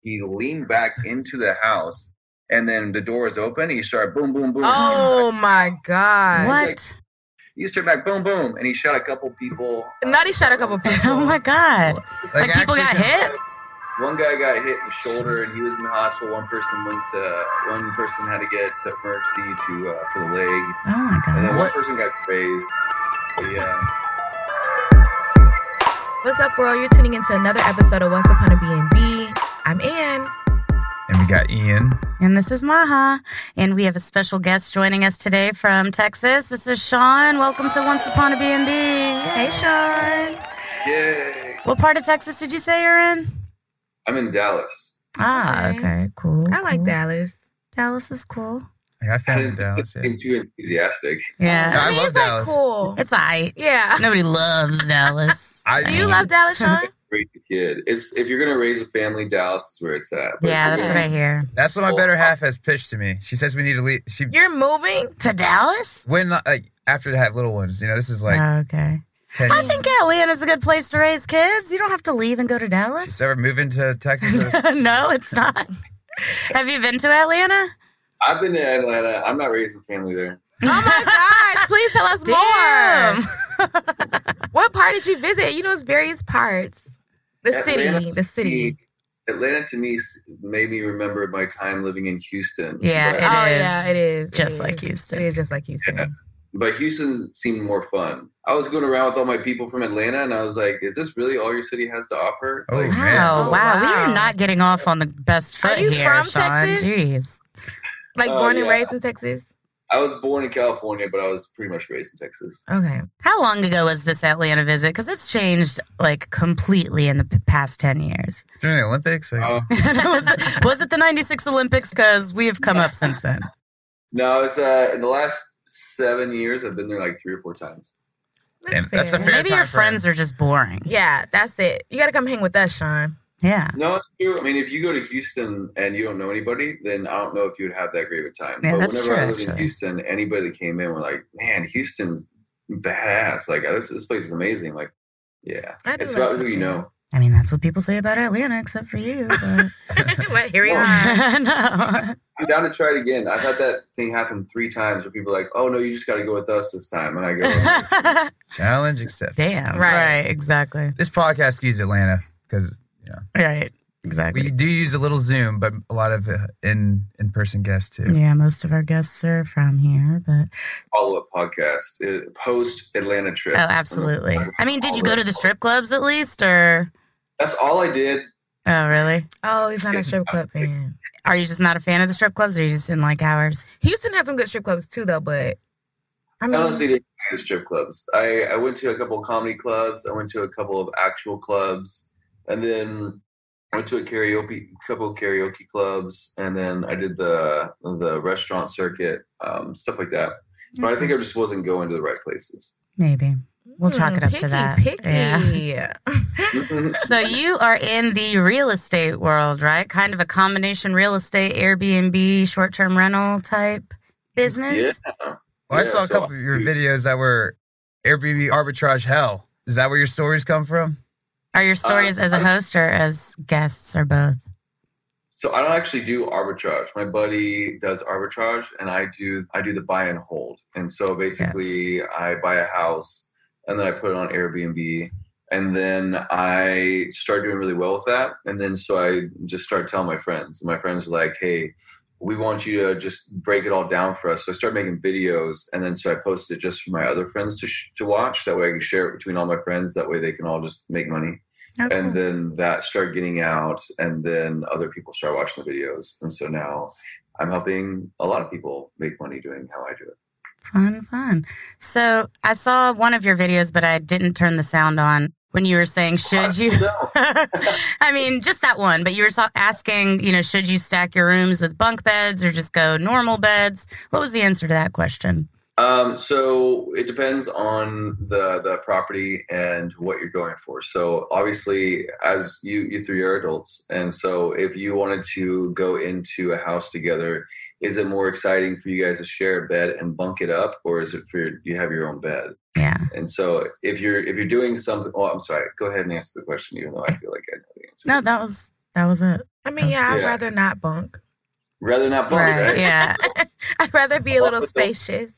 he leaned back into the house, and then the door was open. He started boom, boom, boom. Oh my god! What? He just turned back, boom, boom, and he shot a couple people. Not he shot a couple people. oh my god! Like, people got hit. One guy got hit in the shoulder, and he was in the hospital. One person went to. One person had to get to emergency to uh, for the leg, Oh my god and then one person got grazed. Yeah. What's up, world? You're tuning into another episode of Once Upon a BnB. I'm Ann. And we got Ian. And this is Maha, and we have a special guest joining us today from Texas. This is Sean. Welcome to Once Upon a BnB. Hey, Sean. Yay! What part of Texas did you say you're in? I'm in Dallas. Ah, Okay. okay, cool. I like cool. Dallas. Dallas is cool. Like, I I found in didn't Dallas. Yeah. think too enthusiastic. Yeah, I mean, love it's like Dallas. cool. it's alright. yeah. Nobody loves Dallas. I, Do you love Dallas, Sean? Raise a kid. It's if you're gonna raise a family, Dallas is where it's at. But yeah, that's you're what I hear. That's what my better half has pitched to me. She says we need to leave. She You're moving. To Dallas? when like after they have little ones. You know, this is like Oh, okay. I think Atlanta's a good place to raise kids. You don't have to leave and go to Dallas. She's ever moving to Texas? no, it's not. Have you been to Atlanta? I've been to Atlanta. I'm not raising family there. Oh my gosh! Please tell us Damn. more. What part did you visit? You know, it's various parts. The city. Atlanta The city. Atlanta to me made me remember my time living in Houston. Yeah, but, it oh is. yeah, it is. It Just like is. Houston. It is just like Houston. Yeah. but Houston seemed more fun. I was going around with all my people from Atlanta, and I was like, "Is this really all your city has to offer?" Oh, Like, man. Wow, Oh, wow, We are not getting off on the best foot here, from Sean. Texas? Jeez. Like Oh, born and raised in Texas. I was born in California, but I was pretty much raised in Texas. Okay. How long ago was this Atlanta visit? Because it's changed like completely in the p- past 10 years. during the Olympics. Like, Uh, was, it, was it the 96 Olympics? Because we have come up since then. no, it's uh, in the last seven years. I've been there like three or four times. And that's a fair Maybe your time frame. friends are just boring. Yeah, that's it. You got to come hang with us, Sean. Yeah. No, it's true. I mean, if you go to Houston and you don't know anybody, then I don't know if you'd have that great of a time. Yeah, but that's whenever true, I lived in. Houston, anybody that came in were like, "Man, Houston's badass! Like uh, this, this place is amazing!" Like, yeah, I do it's like about who you know. I mean, that's what people say about Atlanta, except for you. But well, here we are. no. I'm down to try it again. I've had that thing happen three times where people are like, "Oh no, you just got to go with us this time," and I go, challenge accepted. Damn. Right. Right. Exactly. This podcast uses Atlanta because Right. Exactly. we do use a little Zoom, but a lot of uh, in in person guests too. yeah, most of our guests are from here, but "Follow up podcast, post Atlanta trip." oh, absolutely. I mean, did you go to the strip clubs at least, or That's all I did. oh, really? Oh, he's not a strip club fan. Are you just not a fan of the strip clubs, or you just didn't like ours? Houston has some good strip clubs too, though. But I I mean, honestly didn't go to strip clubs. I, I went to a couple of comedy clubs. I went to a couple of actual clubs, and then I went to a karaoke, couple of karaoke clubs, and then I did the the restaurant circuit, um, stuff like that. But I think I just wasn't going to the right places. Maybe. We'll chalk it up to that. Picky. Yeah. So you are in the real estate world, right? Kind of a combination real estate, Airbnb, short-term rental type business. yeah. Well, I Yeah, saw a so couple of your videos that were Airbnb arbitrage hell. Is that where your stories come from? Are your stories Uh, as a host or as guests or both? So I don't actually do arbitrage. My buddy does arbitrage, and I do I do the buy and hold. And so basically, I buy a house, and then I put it on Airbnb, and then I start doing really well with that. And then so I just start telling my friends. My friends are like, "Hey, we want you to just break it all down for us." So I start making videos, and then so I post it just for my other friends to sh- to watch. That way, I can share it between all my friends. That way, they can all just make money Okay. and then that started getting out and then other people start watching the videos and so now i'm helping a lot of people make money doing how i do it Fun, fun. So I saw one of your videos, but I didn't turn the sound on when you were saying, should you? I mean, just that one, but you were asking, you know, should you stack your rooms with bunk beds or just go normal beds? What was the answer to that question? Um, so it depends on the the property and what you're going for. So obviously, as you you three are adults, and so if you wanted to go into a house together, is it more exciting for you guys to share a bed and bunk it up, or is it for you have your own bed? Yeah. And so if you're if you're doing something, oh, I'm sorry. Go ahead and answer the question, even though I feel like I know the answer. No, that was that was it. I mean, yeah, I'd Yeah. rather not bunk. Rather not bunk, Right. right? Yeah. I'd rather be a little Well, but don't- spacious.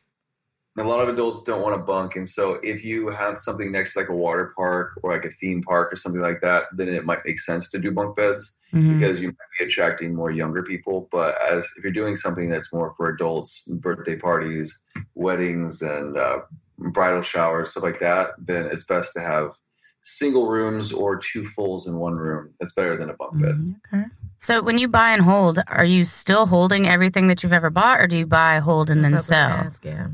A lot of adults don't want to bunk, and so if you have something next to like a water park or like a theme park or something like that, then it might make sense to do bunk beds Mhm. because you might be attracting more younger people. But as if you're doing something that's more for adults, birthday parties, weddings, and uh, bridal showers, stuff like that, then it's best to have single rooms or two fulls in one room. That's better than a bunk bed. Mhm. Okay. So when you buy and hold, are you still holding everything that you've ever bought, or do you buy, hold, and then That's what I was sell? gonna ask, yeah.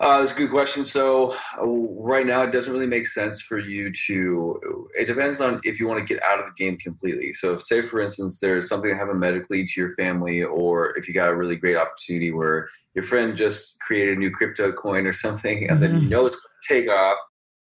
Uh, that's a good question. So uh, right now, it doesn't really make sense for you to. It depends on if you want to get out of the game completely. So, if, say for instance, there's something that happened medically to your family, or if you got a really great opportunity where your friend just created a new crypto coin or something, and then you Mhm. know it's going to take off.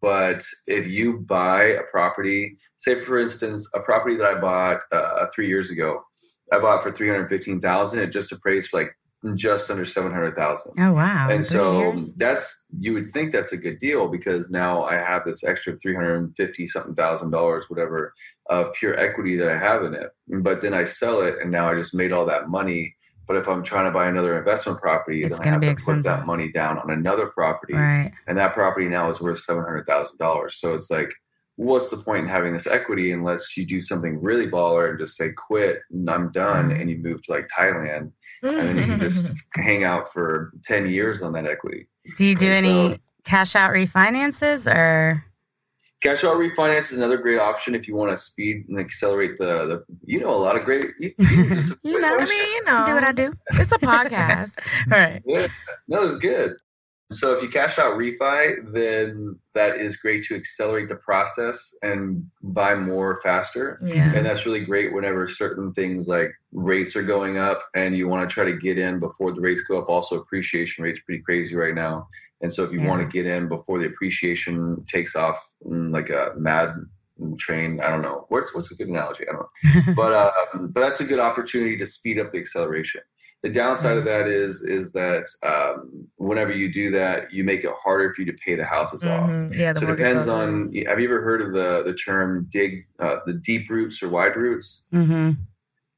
But if you buy a property, say for instance, a property that I bought uh, three years ago, I bought for three hundred fifteen thousand. It just appraised for like just under 700,000. Oh, wow! and so years? that's you would think that's a good deal because now I have this extra three hundred and fifty something thousand dollars, whatever, of pure equity that I have in it. But then I sell it, and now I just made all that money. But if I'm trying to buy another investment property, It's then I have be to put that money down on another property, right. and that property now is worth seven hundred thousand dollars. So it's like, what's the point in having this equity unless you do something really baller and just say quit and I'm done, Mhm. and you move to like Thailand, and then you can just hang out for ten years on that equity. Do you do And any so- cash out refinances or? Cash out refinance is another great option if you want to speed and accelerate the. the you know, a lot of great. You, these are some You know, I mean, you know, do what I do. It's a podcast. All right. Yeah, no, that's good. So if you cash out refi, then that is great to accelerate the process and buy more faster. yeah. And that's really great whenever certain things like rates are going up and you want to try to get in before the rates go up. Also, appreciation rates pretty crazy right now. And so if you Yeah. want to get in before the appreciation takes off mm, like a mad train, I don't know. What's what's a good analogy? I don't know. But um, but that's a good opportunity to speed up the acceleration. The downside of that is is that um, whenever you do that, you make it harder for you to pay the houses off. Mhm. Yeah, So it depends on. Have you ever heard of the the term dig uh, the deep roots or wide roots? mm-hmm.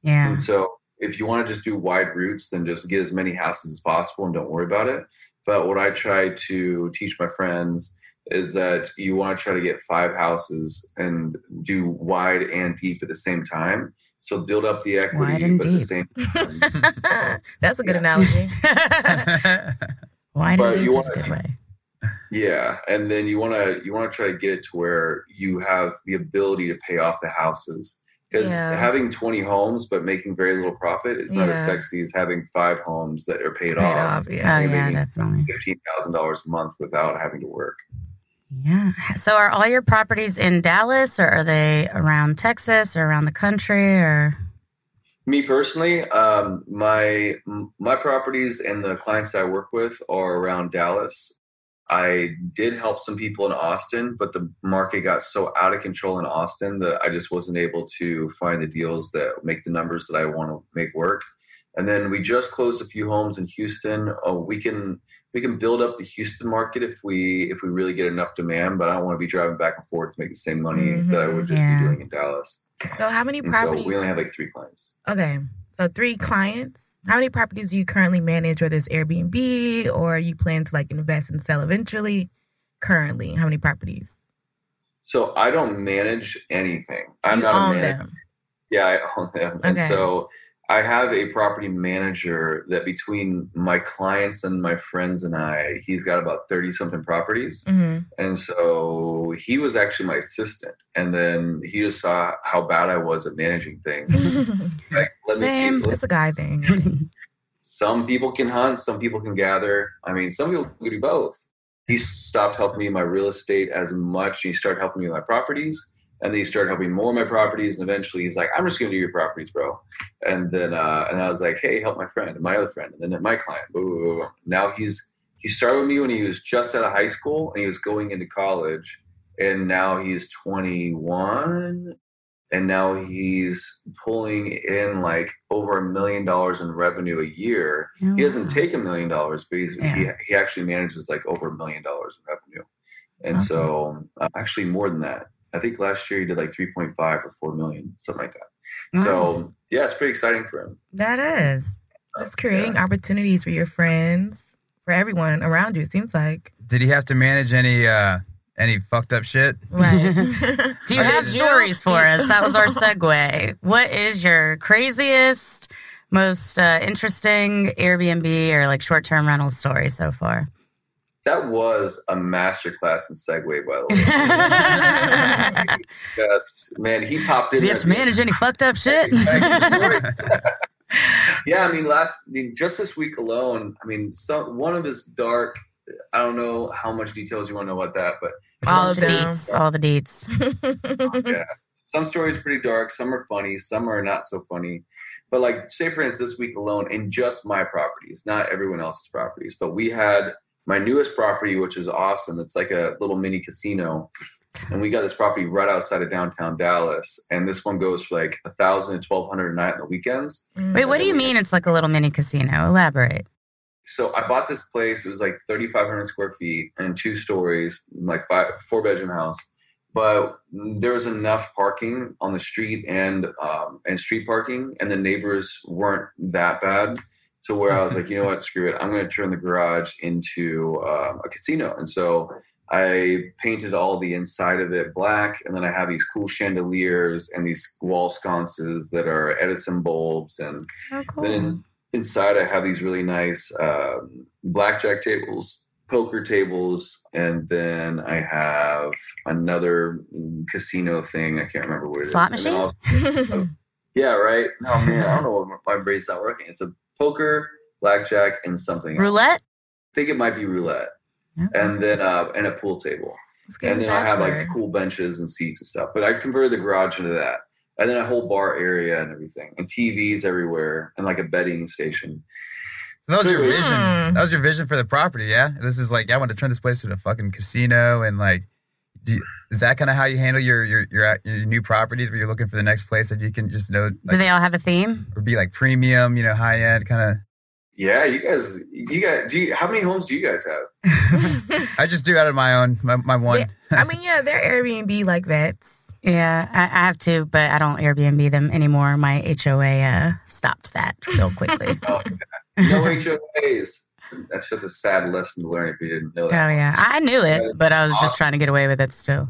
Yeah. And so if you want to just do wide roots, then just get as many houses as possible and don't worry about it. But what I try to teach my friends is that you want to try to get five houses and do wide and deep at the same time. So build up the equity, but at the same That's a good analogy. Wide But and you deep a wanna- good way. Yeah, and then you want to you want to try to get it to where you have the ability to pay off the houses because Yeah. having 20 homes but making very little profit is not as sexy as having five homes that are paid, Paid off, off, yeah. Oh yeah, definitely. fifteen thousand dollars a month without having to work. Yeah. So are all your properties in Dallas or are they around Texas or around the country or Me personally, um, my my properties and the clients I work with are around Dallas. I did help some people in Austin, but the market got so out of control in Austin that I just wasn't able to find the deals that make the numbers that I want to make work. And then we just closed a few homes in Houston. Oh, we can we can build up the Houston market if we if we really get enough demand, but I don't want to be driving back and forth to make the same money that I would just Mhm. be doing in Dallas. So how many And so properties? we only have like three clients. okay. So three clients. How many properties do you currently manage, whether it's Airbnb or you plan to like invest and sell eventually? Currently, how many properties? So I don't manage anything. I'm you not a manager. them. Yeah, I own them. And so I have a property manager that between my clients and my friends and I, he's got about 30 something properties. hmm And so he was actually my assistant. And then he just saw how bad I was at managing things. Like, let me- Same. let- it's a guy thing. some people can hunt, some people can gather. I mean, some people can do both. He stopped helping me in my real estate as much. He started helping me with my properties, and then he started helping more of my properties. And eventually, he's like, "I'm just going to do your properties, bro." And then, uh, and I was like, "Hey, help my friend and my other friend, and then my client." Now he's he started with me when he was just out of high school and he was going into college, and now he's 21 and now he's pulling in like over a million dollars in revenue a year. He doesn't take a million dollars, but he's, he Yeah. he actually manages like over a million dollars in revenue, and That's so uh, actually more than that. I think last year he did like 3.5 or 4 million, something like that. Wow. So yeah, it's pretty exciting for him. That is. Just creating opportunities for your friends, for everyone around you, it seems like. Did he have to manage any uh any fucked up shit? Right. Do you have stories for us? That was our segue. What is your craziest, most uh, interesting Airbnb or like short term rental story so far? That was a masterclass in segue, by the way. Yes, man, he popped in. Do you have to manage any fucked up shit? yeah, I mean, last I mean, just this week alone, I mean, some one of his dark. I don't know how much details you want to know about that, but All of the them. deets. All the deets. yeah, some stories pretty dark, some are funny, some are not so funny. But like, say for instance, this week alone, in just my properties, not everyone else's properties, but we had my newest property, which is awesome. It's like a little mini casino, and we got this property right outside of downtown Dallas. And this one goes for like a thousand to twelve hundred a night on the weekends. Wait, what do you mean it's like a little mini casino? Elaborate. so I bought this place. It was like 3,500 square feet and two stories, like five, four bedroom house. But there was enough parking on the street and um, and street parking, and the neighbors weren't that bad. To where I was like, you know what, screw it. I'm going to turn the garage into um, a casino. And so I painted all the inside of it black, and then I have these cool chandeliers and these wall sconces that are Edison bulbs and Oh, cool. then inside, I have these really nice um, blackjack tables, poker tables, and then I have another casino thing. I can't remember what it is. Slot then machine? also- yeah, right. No man, I don't know what my brain's not working. It's a poker, blackjack, and something. else. Roulette? I think it might be roulette, and then uh, and a pool table and then I have like bachelor. cool benches and seats and stuff. But I converted the garage into that, and then a whole bar area and everything, and TVs everywhere, and like a betting station. So that was your Hmm. vision. That was your vision for the property, yeah. This is like I want to turn this place into a fucking casino, and like, do you, is that kind of how you handle your your your your new properties, where you're looking for the next place that you can just know, Do they all have a theme? or be like premium, you know, high end kind of. Yeah, you guys, you guys, do you, how many homes do you guys have? I just do out of my own my, my one. Yeah, I mean, yeah, they're Airbnb like vets. Yeah, I, I have to, but I don't Airbnb them anymore. My HOA uh, stopped that real quickly. Oh, no HOAs. That's just a sad lesson to learn if you didn't know Oh that. yeah, I knew it, but I was just trying to get away with it still.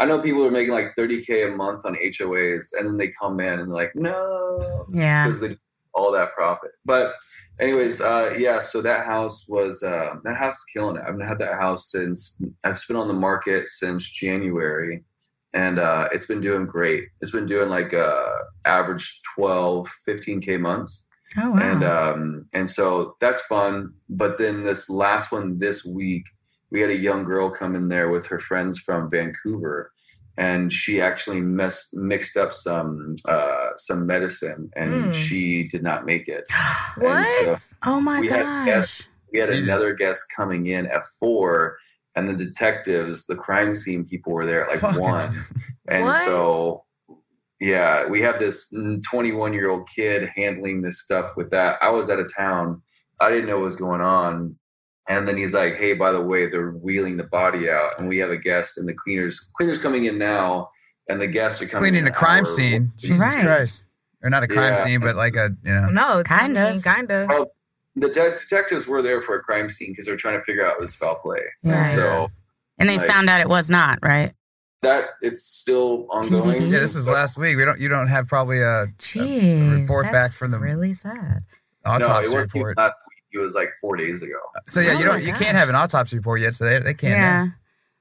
I know people are making like 30k a month on HOAs, and then they come in and they're like, no, Yeah. because they all that profit. But anyways, uh, yeah. So that house was uh, that house is killing it. I've had that house since I've been on the market since January, and uh, it's been doing great. It's been doing like uh, average 12, 15k months, Oh wow. and um, and so that's fun. But then this last one this week, we had a young girl come in there with her friends from Vancouver. And she actually messed, mixed up some uh, some medicine, and Mm. she did not make it. What? So oh my we had guests. we had Jesus. another guest coming in at four, and the detectives, the crime scene people were there at like Fucking- one. And What? so, yeah, we had this 21 year old kid handling this stuff with that. I was out of town. I didn't know what was going on. And then he's like, hey, by the way, they're wheeling the body out. And we have a guest, and the cleaners, cleaners coming in now, and the guests are coming Cleaning in a crime hour. scene. Jesus Right. Christ. Or not a crime Yeah. scene, but like a you know. No, Kind of. kind of. Well, the de- detectives were there for a crime scene because they're trying to figure out it was foul play. Yeah. So and they like- found out it was not, right? That it's still ongoing. TBD. Yeah, this is But- last week. We don't. You don't have probably a Jeez. report that's back from the- really sad. No, autopsy it wasn't report. last week. It was like four days ago. So yeah, Oh you don't. You can't have an autopsy report yet. So they they can't. yeah. know.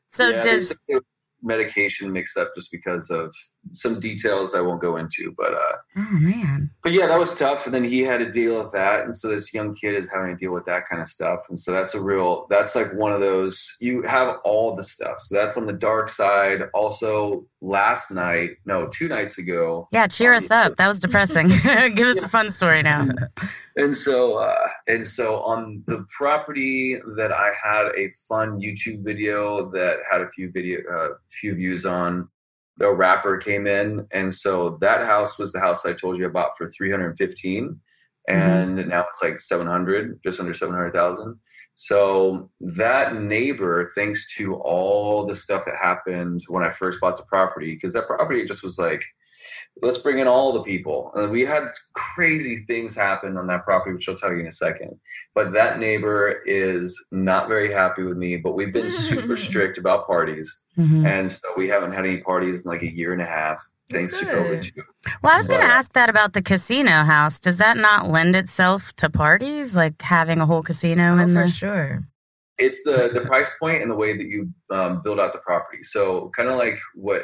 So Yeah, does said there was medication mixed up just because of some details I won't go into. But uh, oh man. but yeah, that was tough. And then he had to deal with that, and so this young kid is having to deal with that kind of stuff. And so that's a real. That's like one of those. You have all the stuff. So that's on the dark side. Also, last night, no, two nights ago, Yeah, cheer us up. That was depressing. Give us a fun story now. And so, uh, and so on the property that I had a fun YouTube video that had a few video, uh, few views on. The rapper came in, and so that house was the house I told you about for three hundred fifteen, mm-hmm. and now it's like seven hundred, just under seven hundred thousand. So that neighbor, thanks to all the stuff that happened when I first bought the property, because that property just was like, let's bring in all the people. And we had crazy things happen on that property, which I'll tell you in a second. But that neighbor is not very happy with me, but we've been super strict about parties. Mhm. And so we haven't had any parties in like a year and a half, thanks to. COVID too. Well, I was going to ask that about the casino house. Does that not lend itself to parties, like having a whole casino Oh, in for sure. It's the the price point and the way that you um, build out the property. So kind of like what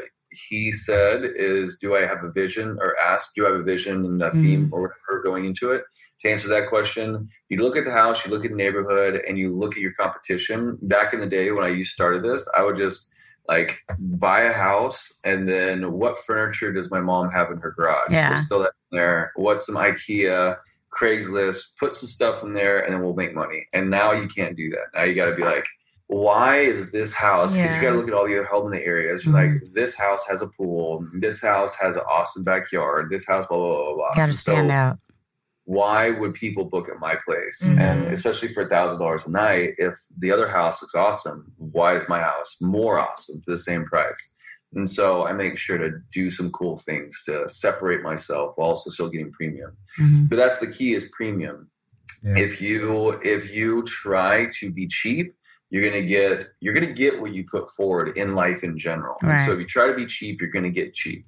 he said is, do I have a vision or ask, do I have a vision and a theme mm. or whatever going into it? To answer that question, you look at the house, you look at the neighborhood, and you look at your competition. Back in the day when I used started this, I would just like buy a house and then what furniture does my mom have in her garage? Yeah. We'll still that in there. What's some IKEA, Craigslist, put some stuff in there and then we'll make money. And now you can't do that. Now you got to be like, why is this house? Because Yeah. you got to look at all the other homes in the areas. You're like, this house has a pool. This house has an awesome backyard. This house, blah, blah, blah, blah. Got to stand So out. Why would people book at my place? Mhm. And especially for a thousand dollars a night, if the other house looks awesome, why is my house more awesome for the same price? And so I make sure to do some cool things to separate myself while also still getting premium. Mhm. But that's the key is premium Yeah. if you if you try to be cheap you're gonna get you're gonna get what you put forward in life in general. And so if you try to be cheap you're gonna get cheap.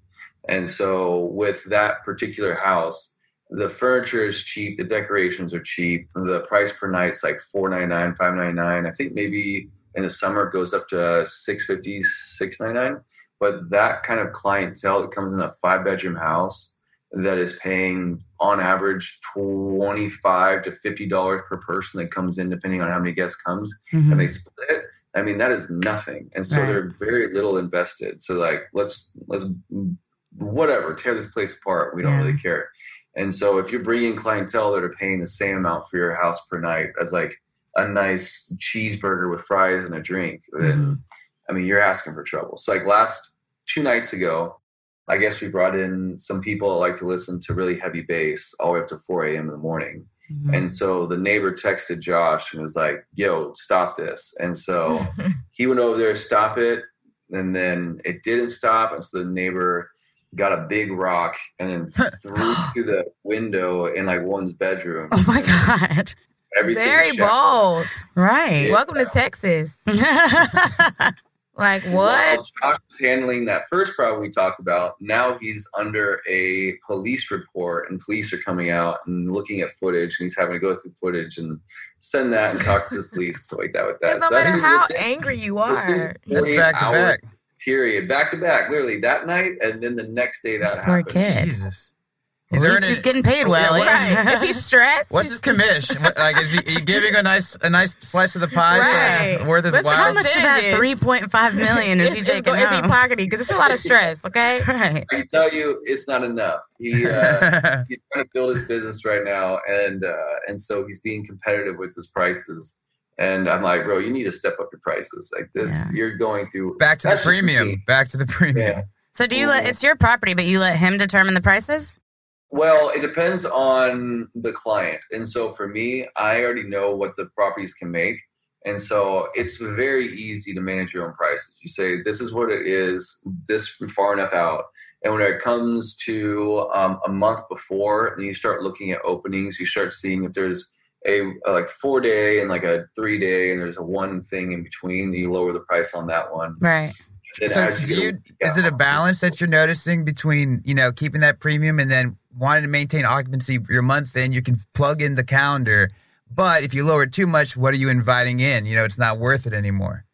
And so with that particular house the furniture is cheap the decorations are cheap the price per night's like 499 599 i think maybe in the summer it goes up to 650 699 but that kind of clientele that comes in a five bedroom house that is paying on average 25 to 50 dollars per person that comes in depending on how many guests comes Mhm. and they split it i mean that is nothing and so Right. they're very little invested so like let's let's whatever tear this place apart we don't Yeah. really care and so if you're bringing clientele that are paying the same amount for your house per night as like a nice cheeseburger with fries and a drink then Mm-hmm. i mean you're asking for trouble so like last two nights ago I guess we brought in some people that like to listen to really heavy bass all the way up to 4 a.m. in the morning. Mhm. And so the neighbor texted Josh and was like, yo, stop this. And so he went over there, stop it. And then it didn't stop. And so the neighbor got a big rock and then threw it through the window in like one's bedroom. Oh my god! Everything Very shattered. bold. Right. Welcome to Texas. Like what? While Josh was handling that first problem we talked about, now he's under a police report, and police are coming out and looking at footage, and he's having to go through footage and send that and talk to the police and stuff like that with that. Because no So matter how within- angry you are, That's back to back. Period. Back to back, literally that night, and then the next day that This poor happened. kid. Jesus. At Is there least any- he's getting paid well. Yeah, what- right? Is he stressed? What's his commission? What, like, is he, he giving a nice a nice slice of the pie? so worth his while? How much of that three point five million is he Is, taking is, is he pocketing? Because it's a lot of stress. Okay. Right. I can tell you, it's not enough. He uh, he's trying to build his business right now, and uh, and so he's being competitive with his prices. And I'm like, bro, you need to step up your prices. Like this, Yeah. you're going through. Back to the premium. Back to the premium. Yeah. So do you let? It's your property, but you let him determine the prices. Well, it depends on the client. And so for me, I already know what the properties can make. And so it's very easy to manage your own prices. You say, this is what it is, this far enough out. And when it comes to um, a month before, then you start looking at openings, you start seeing if there's a, a like four day and like a three day, and there's a one thing in between, then you lower the price on that one. Right. So as do a you, is it a balance that you're noticing between you know keeping that premium and then wanting to maintain occupancy for your month in? You can plug in the calendar, but if you lower it too much, what are you inviting in? You know, it's not worth it anymore.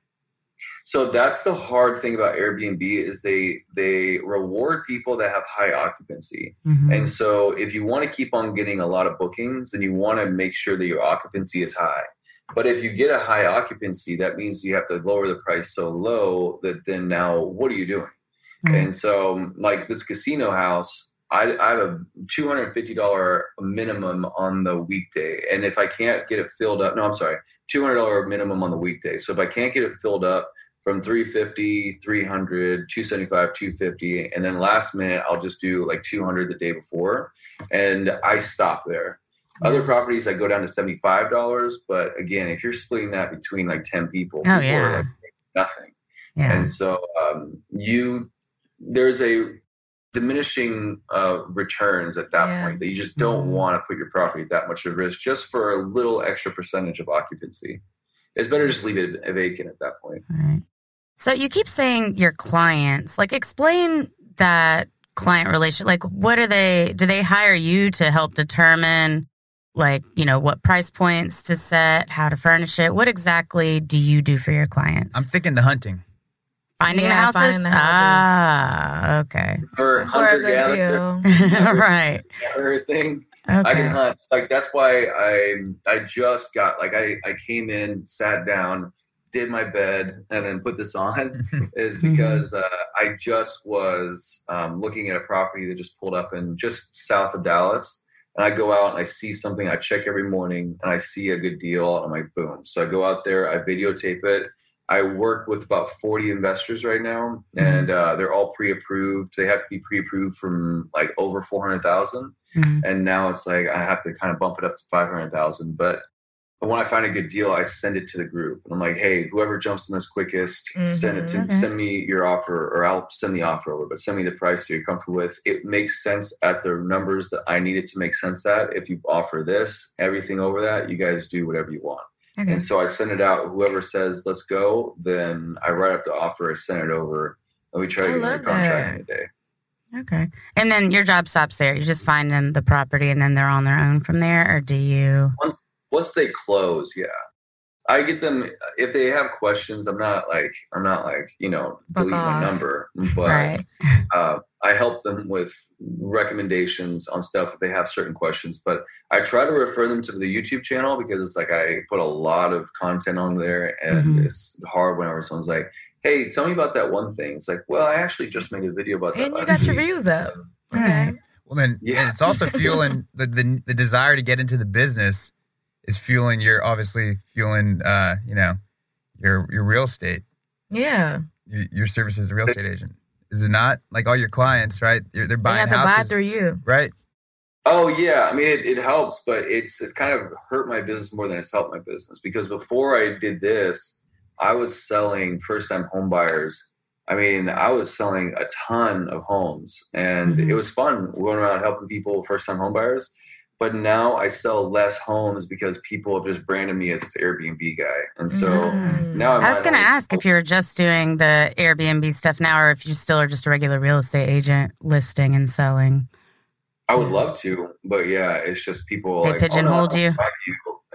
So that's the hard thing about Airbnb is they they reward people that have high occupancy. Mhm. And so if you want to keep on getting a lot of bookings, then you want to make sure that your occupancy is high. But if you get a high occupancy, that means you have to lower the price so low that then now what are you doing? Mhm. And so like this casino house, I, I have a two hundred fifty dollar minimum on the weekday, and if I can't get it filled up, no, I'm sorry, two hundred dollar minimum on the weekday. So if I can't get it filled up from 350 300 275 250 and then last minute i'll just do like 200 the day before and i stop there Other properties I go down to seventy five dollars, but again, if you're splitting that between like ten people, Oh, people yeah. like nothing. Yeah. And so um, you there's a diminishing uh, returns at that Yeah. point that you just don't Mhm. want to put your property at that much of risk just for a little extra percentage of occupancy. It's better just leave it vacant at that point. Right. So you keep saying your clients. Like, explain that client relation. Like, what are they? Do they hire you to help determine, like, you know, what price points to set, how to furnish it? What exactly do you do for your clients? I'm thinking the hunting. Finding the Yeah, houses. finding the houses. Ah, okay. For For a hunter good gatherer deal. right. Everything. Okay. I can hunt. Like that's why I I just got like I I came in, sat down, did my bed, and then put this on. is Mm-hmm. because uh, I just was um, looking at a property that just pulled up in just south of Dallas. And I go out and I see something, I check every morning and I see a good deal. And I'm like, boom. So I go out there, I videotape it. I work with about 40 investors right now, and uh, they're all pre approved. They have to be pre approved from like over 400,000 Mhm. and now it's like I have to kind of bump it up to five hundred thousand. But when I find a good deal, I send it to the group, and I'm like, "Hey, whoever jumps in this quickest, send it to Mhm. Okay. send me your offer, or I'll send the offer over, but send me the price that you're comfortable with. It makes sense at the numbers that I need it to make sense at. If you offer this, everything over that, you guys do whatever you want." Okay. And so I send it out. Whoever says let's go, then I write up the offer, I send it over, and we try to I get a contract in a day. Okay. And then your job stops there. You just find them the property and then they're on their own from there, or do you? once once they close, yeah. I get them if they have questions. I'm not like I'm not like you know Fuck delete my number, but Right. uh, I help them with recommendations on stuff if they have certain questions. But I try to refer them to the YouTube channel because it's like I put a lot of content on there, and Mhm. it's hard whenever someone's like, "Hey, tell me about that one thing." It's like, well, I actually just made a video about that. And you last got your views up. Okay. Right. Well, then, Yeah. and it's also fueling the, the the desire to get into the business is fueling your obviously fueling uh you know your your real estate Yeah. your, your service as a real estate agent is it not like all your clients right You're, they're They buying have to buy houses through you. right Oh yeah, I mean it, it helps, but it's it's kind of hurt my business more than it's helped my business because before I did this, I was selling first time home buyers. I mean, I was selling a ton of homes, and Mhm. it was fun going around helping people first time home buyers. But now I sell less homes because people have just branded me as this Airbnb guy, and so Mm. now I'm I was going to ask if you're just doing the Airbnb stuff now, or if you still are just a regular real estate agent listing and selling. I would love to, but yeah, it's just people They like, oh, no, you?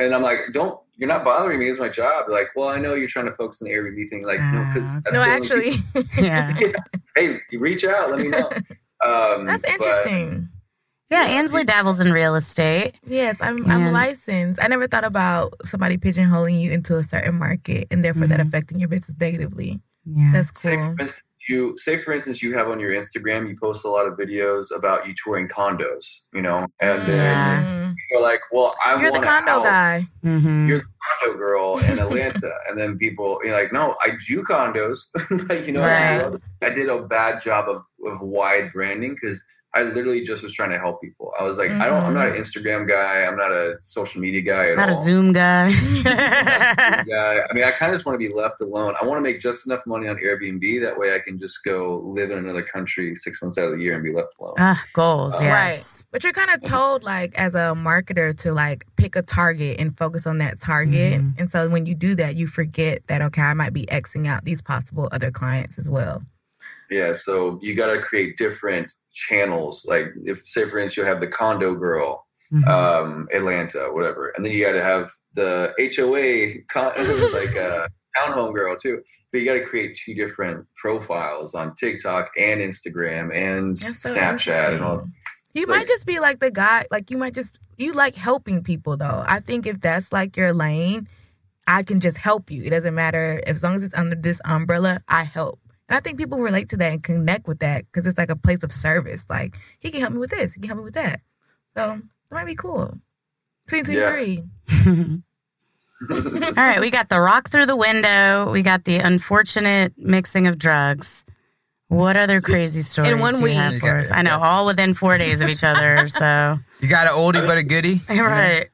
And I'm like, don't, you're not bothering me. It's my job. They're like, well, I know you're trying to focus on the Airbnb thing. Like, no, because Ah, No, actually, Yeah. hey, reach out, let me know. Um, that's but- interesting. Yeah, Ansley dabbles in real estate. Yes, I'm I'm licensed. I never thought about somebody pigeonholing you into a certain market and therefore that Mhm. affecting your business negatively. Yeah. That's say cool. for instance, you say for instance, you have on your Instagram, you post a lot of videos about you touring condos, you know, and then you're like, well, I You're the want a condo house. guy. hmm You're the condo girl in Atlanta, and then people you're like, no, I do condos. like you know, I, Right. do- I did a bad job of of wide branding because I literally just was trying to help people. I was like, I don't, I'm not an Instagram guy. I'm not a social media guy at Not a all. Zoom guy. guy. I mean, I kind of just want to be left alone. I want to make just enough money on Airbnb that way I can just go live in another country six months out of the year and be left alone. ah, goals, Uh, yes. But you're kind of told, like, as a marketer, to like pick a target and focus on that target. Mhm. And so when you do that, you forget that okay, I might be xing out these possible other clients as well. Yeah, so you got to create different channels. Like, if say for instance, you have the condo girl, Mhm. um, Atlanta, whatever, and then you got to have the HOA, con- like a townhome girl too. But you got to create two different profiles on TikTok and Instagram and so Snapchat and all. You It's might like- just be like the guy, like you might just you like helping people though. I think if that's like your lane, I can just help you. It doesn't matter as long as it's under this umbrella, I help. And I think people relate to that and connect with that because it's like a place of service. Like he can help me with this, he can help me with that. So it might be cool. Twenty twenty three. All right, we got the rock through the window. We got the unfortunate mixing of drugs. What other crazy stories In one do you week. have for us? I know, all within four days of each other. So You got an oldie but a goodie. right.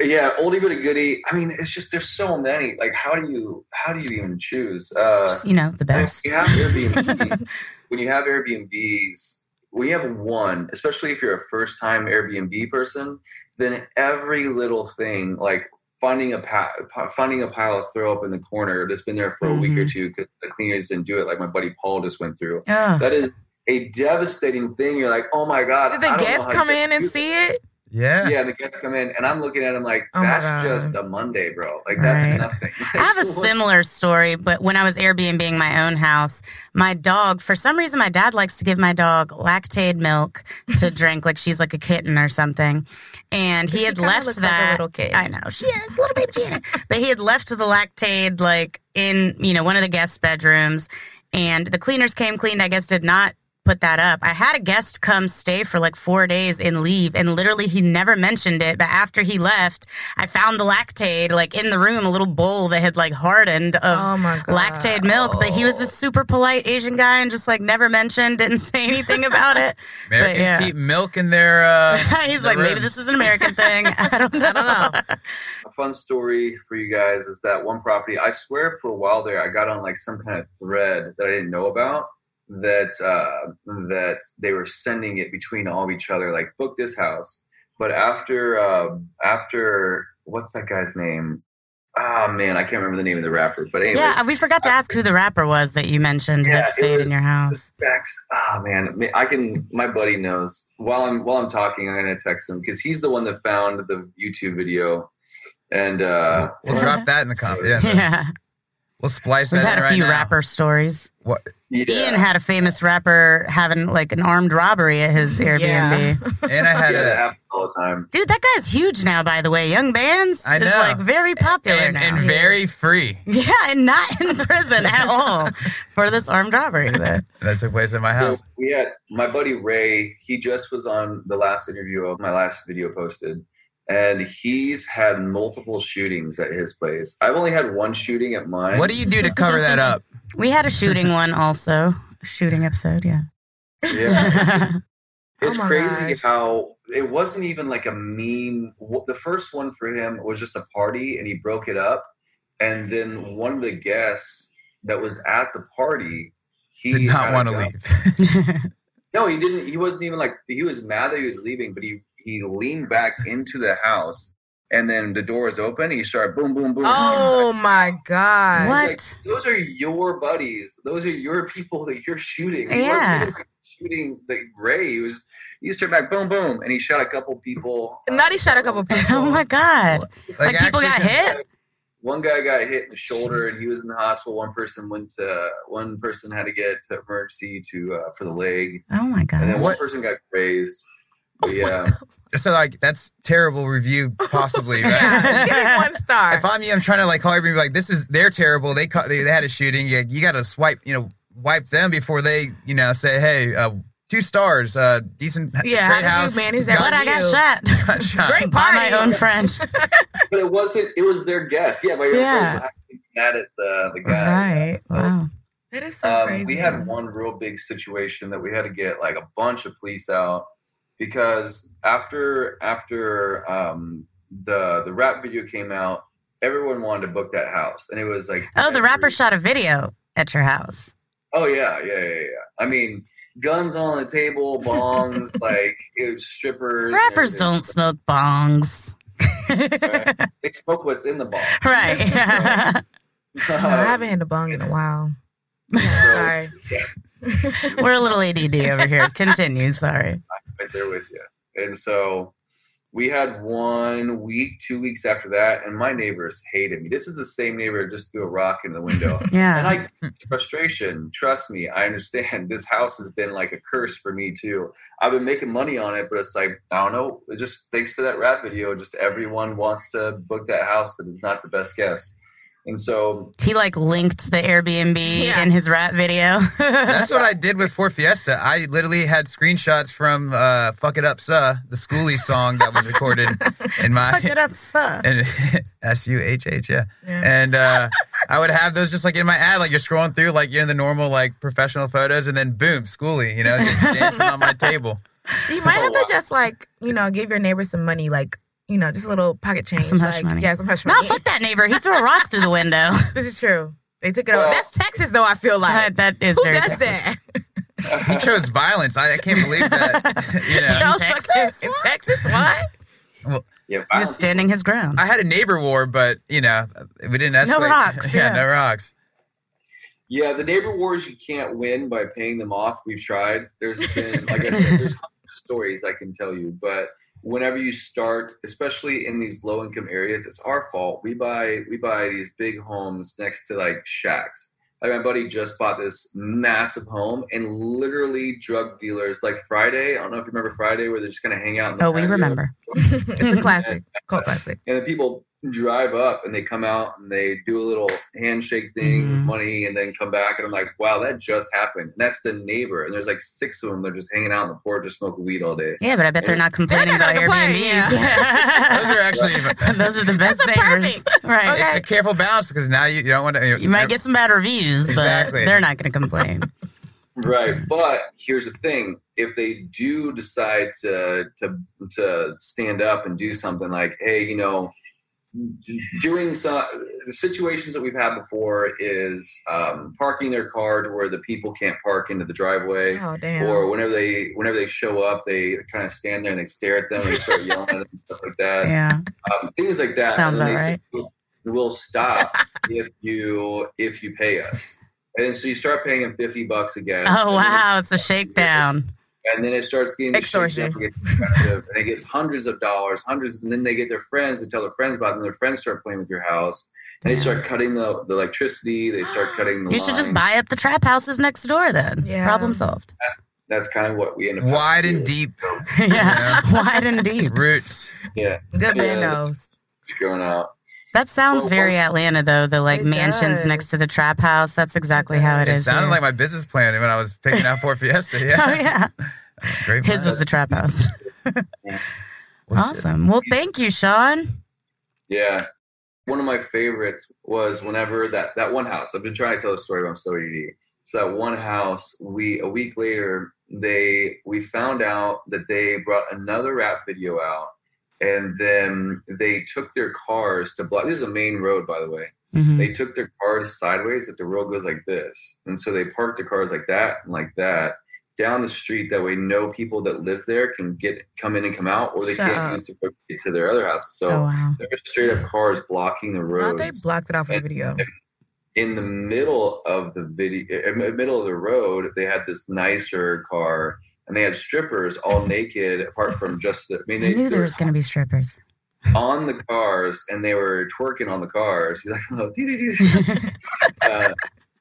Yeah, oldie but a goodie. I mean, it's just there's so many. Like, how do you how do you even choose? Uh, Just, you know, the when best. you have Airbnb, when you have Airbnbs, when you have one, especially if you're a first time Airbnb person, then every little thing, like finding a pa- finding a pile of throw up in the corner that's been there for a week or two because the cleaners didn't do it, like my buddy Paul just went through. Ugh. That is a devastating thing. You're like, oh my god. Did the I don't know guests come in and see it? Yeah. Yeah, the guests come in, and I'm looking at them like, Oh that's God. just a Monday, bro. Like that's Right. nothing. I have a similar story, but when I was Airbnbing my own house, my dog, for some reason, my dad likes to give my dog lactaid milk to drink, like she's like a kitten or something. And he had left looks like that. little kid. I know she is little baby Janet, but he had left the lactaid like in you know one of the guest bedrooms, and the cleaners came, cleaned. I guess did not put that up. I had a guest come stay for like four days and leave, and literally he never mentioned it. But after he left, I found the lactaid like in the room, a little bowl that had like hardened of Oh my God. lactaid milk. But he was this super polite Asian guy and just like never mentioned, didn't say anything about it. But, Americans yeah. keep milk in their. Uh, He's their like, maybe rooms. this is an American thing. I don't know. I don't know. a fun story for you guys is that one property i swear for a while there i got on like some kind of thread that i didn't know about that uh that they were sending it between all of each other like book this house but after uh after what's that guy's name oh man i can't remember the name of the rapper but anyways Yeah, we forgot to ask who the rapper was that you mentioned Yeah, that stayed was- in your house. Bex, oh man, I can. My buddy knows. While I'm while I'm talking, I'm gonna text him because he's the one that found the YouTube video, and uh, We'll drop that in the comment. Yeah. Yeah, We'll splice we've that had in a right few now. rapper stories. What? yeah, Ian had a famous rapper having like an armed robbery at his Airbnb. Yeah. And I had yeah, that a. all the time. Dude, that guy's huge now. By the way, Young Bands I is know. like very popular And, now. and very free. yeah, and not in prison at all for this armed robbery. But That took place in my house. So we had my buddy Ray. He just was on the last interview of my last video posted, and he's had multiple shootings at his place. I've only had one shooting at mine. What do you do to cover that up? we had a shooting one also, shooting episode. Yeah. Yeah, Oh it's my crazy gosh. how it wasn't even like a meme. The first one for him was just a party, and he broke it up. And then one of the guests that was at the party, he Did not want to leave. No, he didn't. He wasn't even like he was mad that he was leaving, but he he leaned back into the house, and then the door was open. He started boom, boom, boom. Oh my god! What? Like, those are your buddies. Those are your people that you're shooting. He Yeah. wasn't shooting the Ray. He was. He just turned back, boom, boom, and he shot a couple people. Not he shot a couple people. oh my god! Like, people got con- hit. One guy got hit in the shoulder, and he was in the hospital. One person went to. One person had to get to emergency to uh, for the leg, Oh my god! and then one What- person got grazed. But yeah. So like that's terrible review, possibly. Right? Yeah, give me one star. if I'm you, I'm trying to like call everybody like this is they're terrible. They caught, they, they had a shooting. You, you got to swipe, you know, wipe them before they, you know, say, hey, uh, two stars, uh, decent, Yeah, great how house. did you manage that? What I got shot got shot. Great by party. my own friend. But it wasn't. It was their guest. Yeah, my Yeah. friends were mad at the the guy. right? Wow. that is so Um, crazy. we had one real big situation that we had to get like a bunch of police out because after after um, the the rap video came out, everyone wanted to book that house, and it was like Oh, the every- rapper shot a video at your house. Oh yeah, yeah, yeah, yeah. I mean, guns on the table, bongs, like it was strippers. Rappers everything. don't smoke bongs. They smoke what's in the bong. right. No, I haven't had a bong in a while. Yeah, sorry. We're a little ADD over here. Continue. Sorry. Right there with you. And so we had one week, two weeks after that, and my neighbors hated me. This is the same neighbor just threw a rock in the window. yeah. and. I frustration, trust me, I understand this house has been like a curse for me too. I've been making money on it, but it's like, I don't know, it just thanks to that rap video, just everyone wants to book that house that is not the best guess. And so He like linked the Airbnb Yeah. in his rap video. That's what I did with Ford Fiesta. I literally had screenshots from uh, "Fuck It Up, Suh," the Schoolie song that was recorded in my Fuck it up, son. and S U H H, yeah. Yeah. And uh, I would have those just like in my ad, like you're scrolling through, like you're in the normal like professional photos, and then boom, Schoolie, you know, just dancing on my table. You might have Oh, to just like you know give your neighbor some money, like you know just a little pocket change, Some hush like, money. Yeah, some hush No, money. fuck that neighbor. He threw a rock through the window. This is true. They took it over. Well- That's Texas, though. I feel like that is who very does Texas. that? He chose violence. I, I can't believe that. You know, Charles Texas? in Texas, what? Yeah, He was standing his ground. I had a neighbor war, but you know, we didn't escalate. No rocks, yeah, yeah. no rocks. Yeah, the neighbor wars you can't win by paying them off. We've tried. There's been, like I said, there's hundreds of stories I can tell you, but whenever you start, especially in these low income areas, it's our fault. We buy we buy these big homes next to like shacks. Like my buddy just bought this massive home, and literally drug dealers like Friday. I don't know if you remember Friday, where they're just gonna hang out. In the Oh, we remember. it's a classic, classic. And then people drive up and they come out and they do a little handshake thing, with Mhm. money, and then come back. And I'm like, wow, that just happened. And that's the neighbor. And there's like six of them. They're just hanging out on the porch, just smoking weed all day. Yeah, but I bet they're not complaining not about gonna complain, Airbnbs. Those are actually. Those are the best That's neighbors. Right. Okay. It's a careful balance because now you, you don't want to. You might get some bad reviews, Exactly. but they're not going to complain. Right. But here's the thing. If they do decide to to to stand up and do something like, hey, you know, doing some the situations that we've had before is um, parking their car to where the people can't park into the driveway. Oh damn. or whenever they whenever they show up, they kind of stand there and they stare at them and they start yelling at them and stuff like that. Yeah. Um, things like that. Sounds and then about they right. say, "We'll- stop if you if you pay us. And so you start paying them fifty bucks again. Oh, wow. It's a shakedown. And then it starts getting Extortion. It gets and it gets hundreds of dollars, hundreds, and then they get their friends to tell their friends about it, and their friends start playing with your house. And they start cutting the, the electricity. They start cutting the. You should just buy up the trap houses next door then. Yeah. Problem solved. That's kind of what we end up. Wide and to do. deep yeah. Wide and deep. roots. Yeah, Good man Yeah. knows. going out. That sounds Well, very Atlanta, though. The like mansions does. next to the trap house. That's exactly how it It is. It sounded here. like my business plan when I was picking out Ford Fiesta. Yeah, Oh, yeah. great. His plan. was the trap house. awesome. Well, thank you, Sean. Yeah. One of my favorites was whenever that, that one house, I've been trying to tell a story about So ED. So that one house, we a week later, they we found out that they brought another rap video out and then they took their cars to block this is a main road by the way. Mhm. They took their cars sideways that the road goes like this. And so they parked the cars like that and like that down the street that way no people that live there can get come in and come out or they Shut can't up. use the road to get to their other houses. So oh, wow. there straight up cars blocking the road. they blocked it off the video. In the middle of the video, in the middle of the road, they had this nicer car, and they had strippers all naked, apart from just the. I mean, I they, knew there was going to be strippers. on the cars, and they were twerking on the cars. He's like, oh, uh,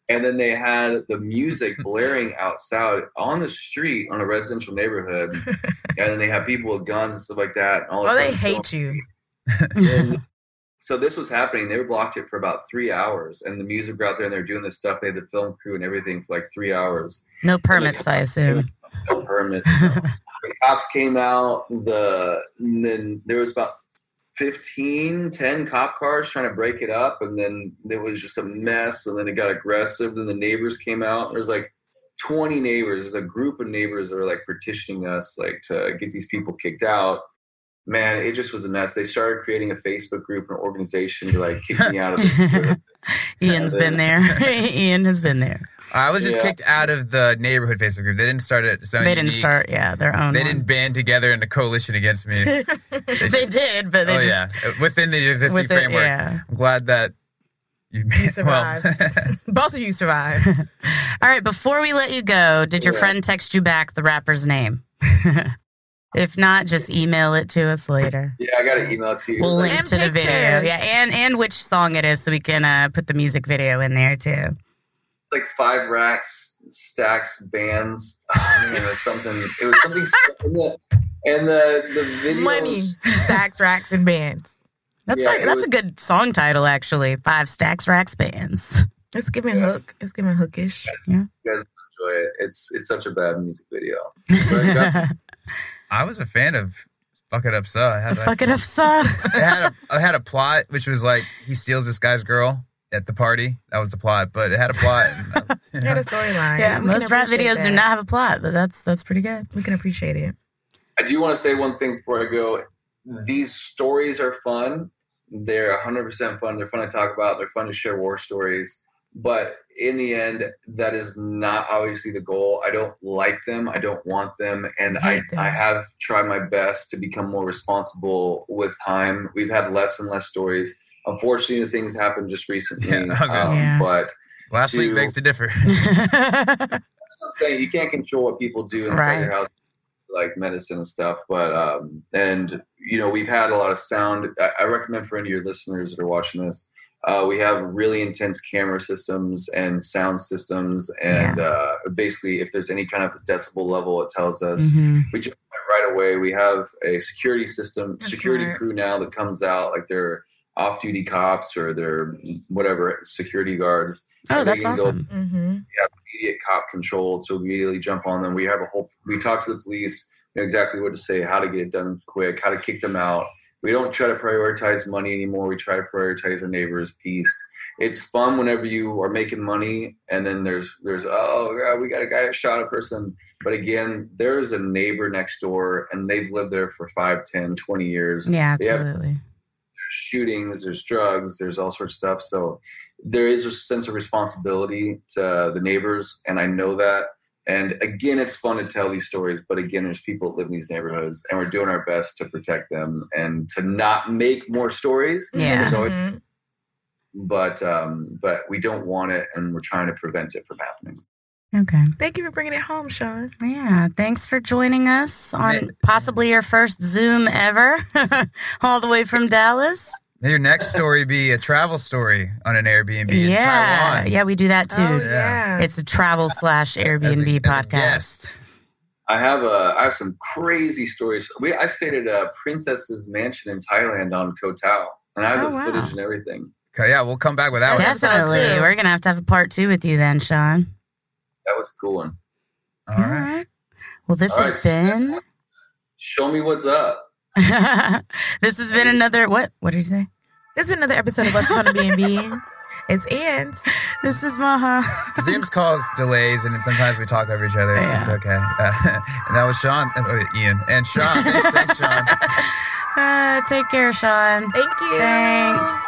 and then they had the music blaring outside on the street on a residential neighborhood, and then they have people with guns and stuff like that. And all Oh, they hate you. And so this was happening. They were blocked it for about three hours, and the music were out there, and they're doing this stuff. They had the film crew and everything for like three hours. No permits, I assume. Permits. the cops came out. The and then there was about 15, 10 cop cars trying to break it up, and then there was just a mess. And then it got aggressive. Then the neighbors came out. There's like 20 neighbors. There's a group of neighbors that are like petitioning us like to get these people kicked out. Man, it just was a mess. They started creating a Facebook group and organization to like kick me out of the Ian's been there. Ian has been there. I was just Yeah. kicked out of the neighborhood Facebook group. They didn't start it. So They didn't unique. start, yeah, their own. They one. didn't band together in a coalition against me. They did, but they oh just yeah, uh, within the existing with it, framework. yeah. I'm glad that you made survived. Well, Both of you survived. All right, before we let you go, did your Yeah. friend text you back the rapper's name? If not, just email it to us later. Yeah, I got an email to you. We'll link And to the video. Yeah, and and which song it is so we can uh, put the music video in there too. like five racks, stacks, bands. Oh man, it was something. It was something. and the and the the videos. Money, stacks, racks, and bands. That's Yeah, like that's was- a good song title actually. Five stacks racks bands. It's giving hook. It's giving hookish. Yeah, You guys enjoy it. It's it's such a bad music video. But I was a fan of Fuck It Up So. I had that Fuck it up, son. it had a it had a plot which was like he steals this guy's girl at the party. That was the plot, but it had a plot. And, uh, you It had a storyline. yeah, We can most rap appreciate videos do that. not have a plot, but that's that's pretty good. We can appreciate it. I do want to say one thing before I go. These stories are fun. They're 100% fun. They're fun to talk about. They're fun to share war stories. But in the end, that is not obviously the goal. I don't like them. I don't want them. And I, Hate. I have tried my best to become more responsible with time. We've had less and less stories. Unfortunately, the things happened just recently. Yeah, I gonna- um, Yeah. But Last week to- begs to differ. that's what I'm saying. You can't control what people do inside Right. your house, like medicine and stuff. But um, and you know, we've had a lot of sound. I, I recommend for any of your listeners that are watching this. Uh, we have really intense camera systems and sound systems, and uh, basically, if there's any kind of decibel level, it tells us. Mhm. We jump on it right away. We have a security system, That's security smart. crew now that comes out, like they're off-duty cops or they're whatever security guards. Oh, And that's can go awesome. Mm-hmm. immediate cop control, so immediately jump on them. We have a whole. We talk to the police, know exactly what to say, how to get it done quick, how to kick them out. We don't try to prioritize money anymore. We try to prioritize our neighbors' peace. It's fun whenever you are making money, and then there's there's oh God, we got a guy that shot a person. But again, there's a neighbor next door, and they've lived there for 5, 10, 20 years Yeah, They have- absolutely. there's shootings, there's drugs, there's all sorts of stuff. So there is a sense of responsibility to the neighbors, and I know that. And again, it's fun to tell these stories, but again, there's people that live in these neighborhoods, and we're doing our best to protect them and to not make more stories. Yeah. There's always- Mhm. but um, but we don't want it, and we're trying to prevent it from happening. Okay. Thank you for bringing it home, Sean. Yeah. Thanks for joining us on possibly your first Zoom ever, all the way from Dallas. May your next story be a travel story on an Airbnb in yeah. Taiwan. Yeah, we do that too. Oh, Yeah. yeah. It's a travel slash Airbnb as a podcast. guest. I have a I have some crazy stories. We I stayed at a princess's mansion in Thailand on Koh Tao, and I have Oh, the wow. footage and everything. Okay, yeah, we'll come back with that Definitely. episode two. We're going to have to have a part two with you then, Sean. That was a cool one. All right. Well, this All has right. been. Show me what's up. this has been another. What? What did you say? This has been another episode of Once Upon A BnB. It's Ann. This is Maha. Zooms cause delays, and sometimes we talk over each other, so Yeah. it's okay. Uh, and that was Sean, uh, Ian, and Sean. Thanks, thanks, Sean. Uh, take care, Sean. Thank you. Thanks.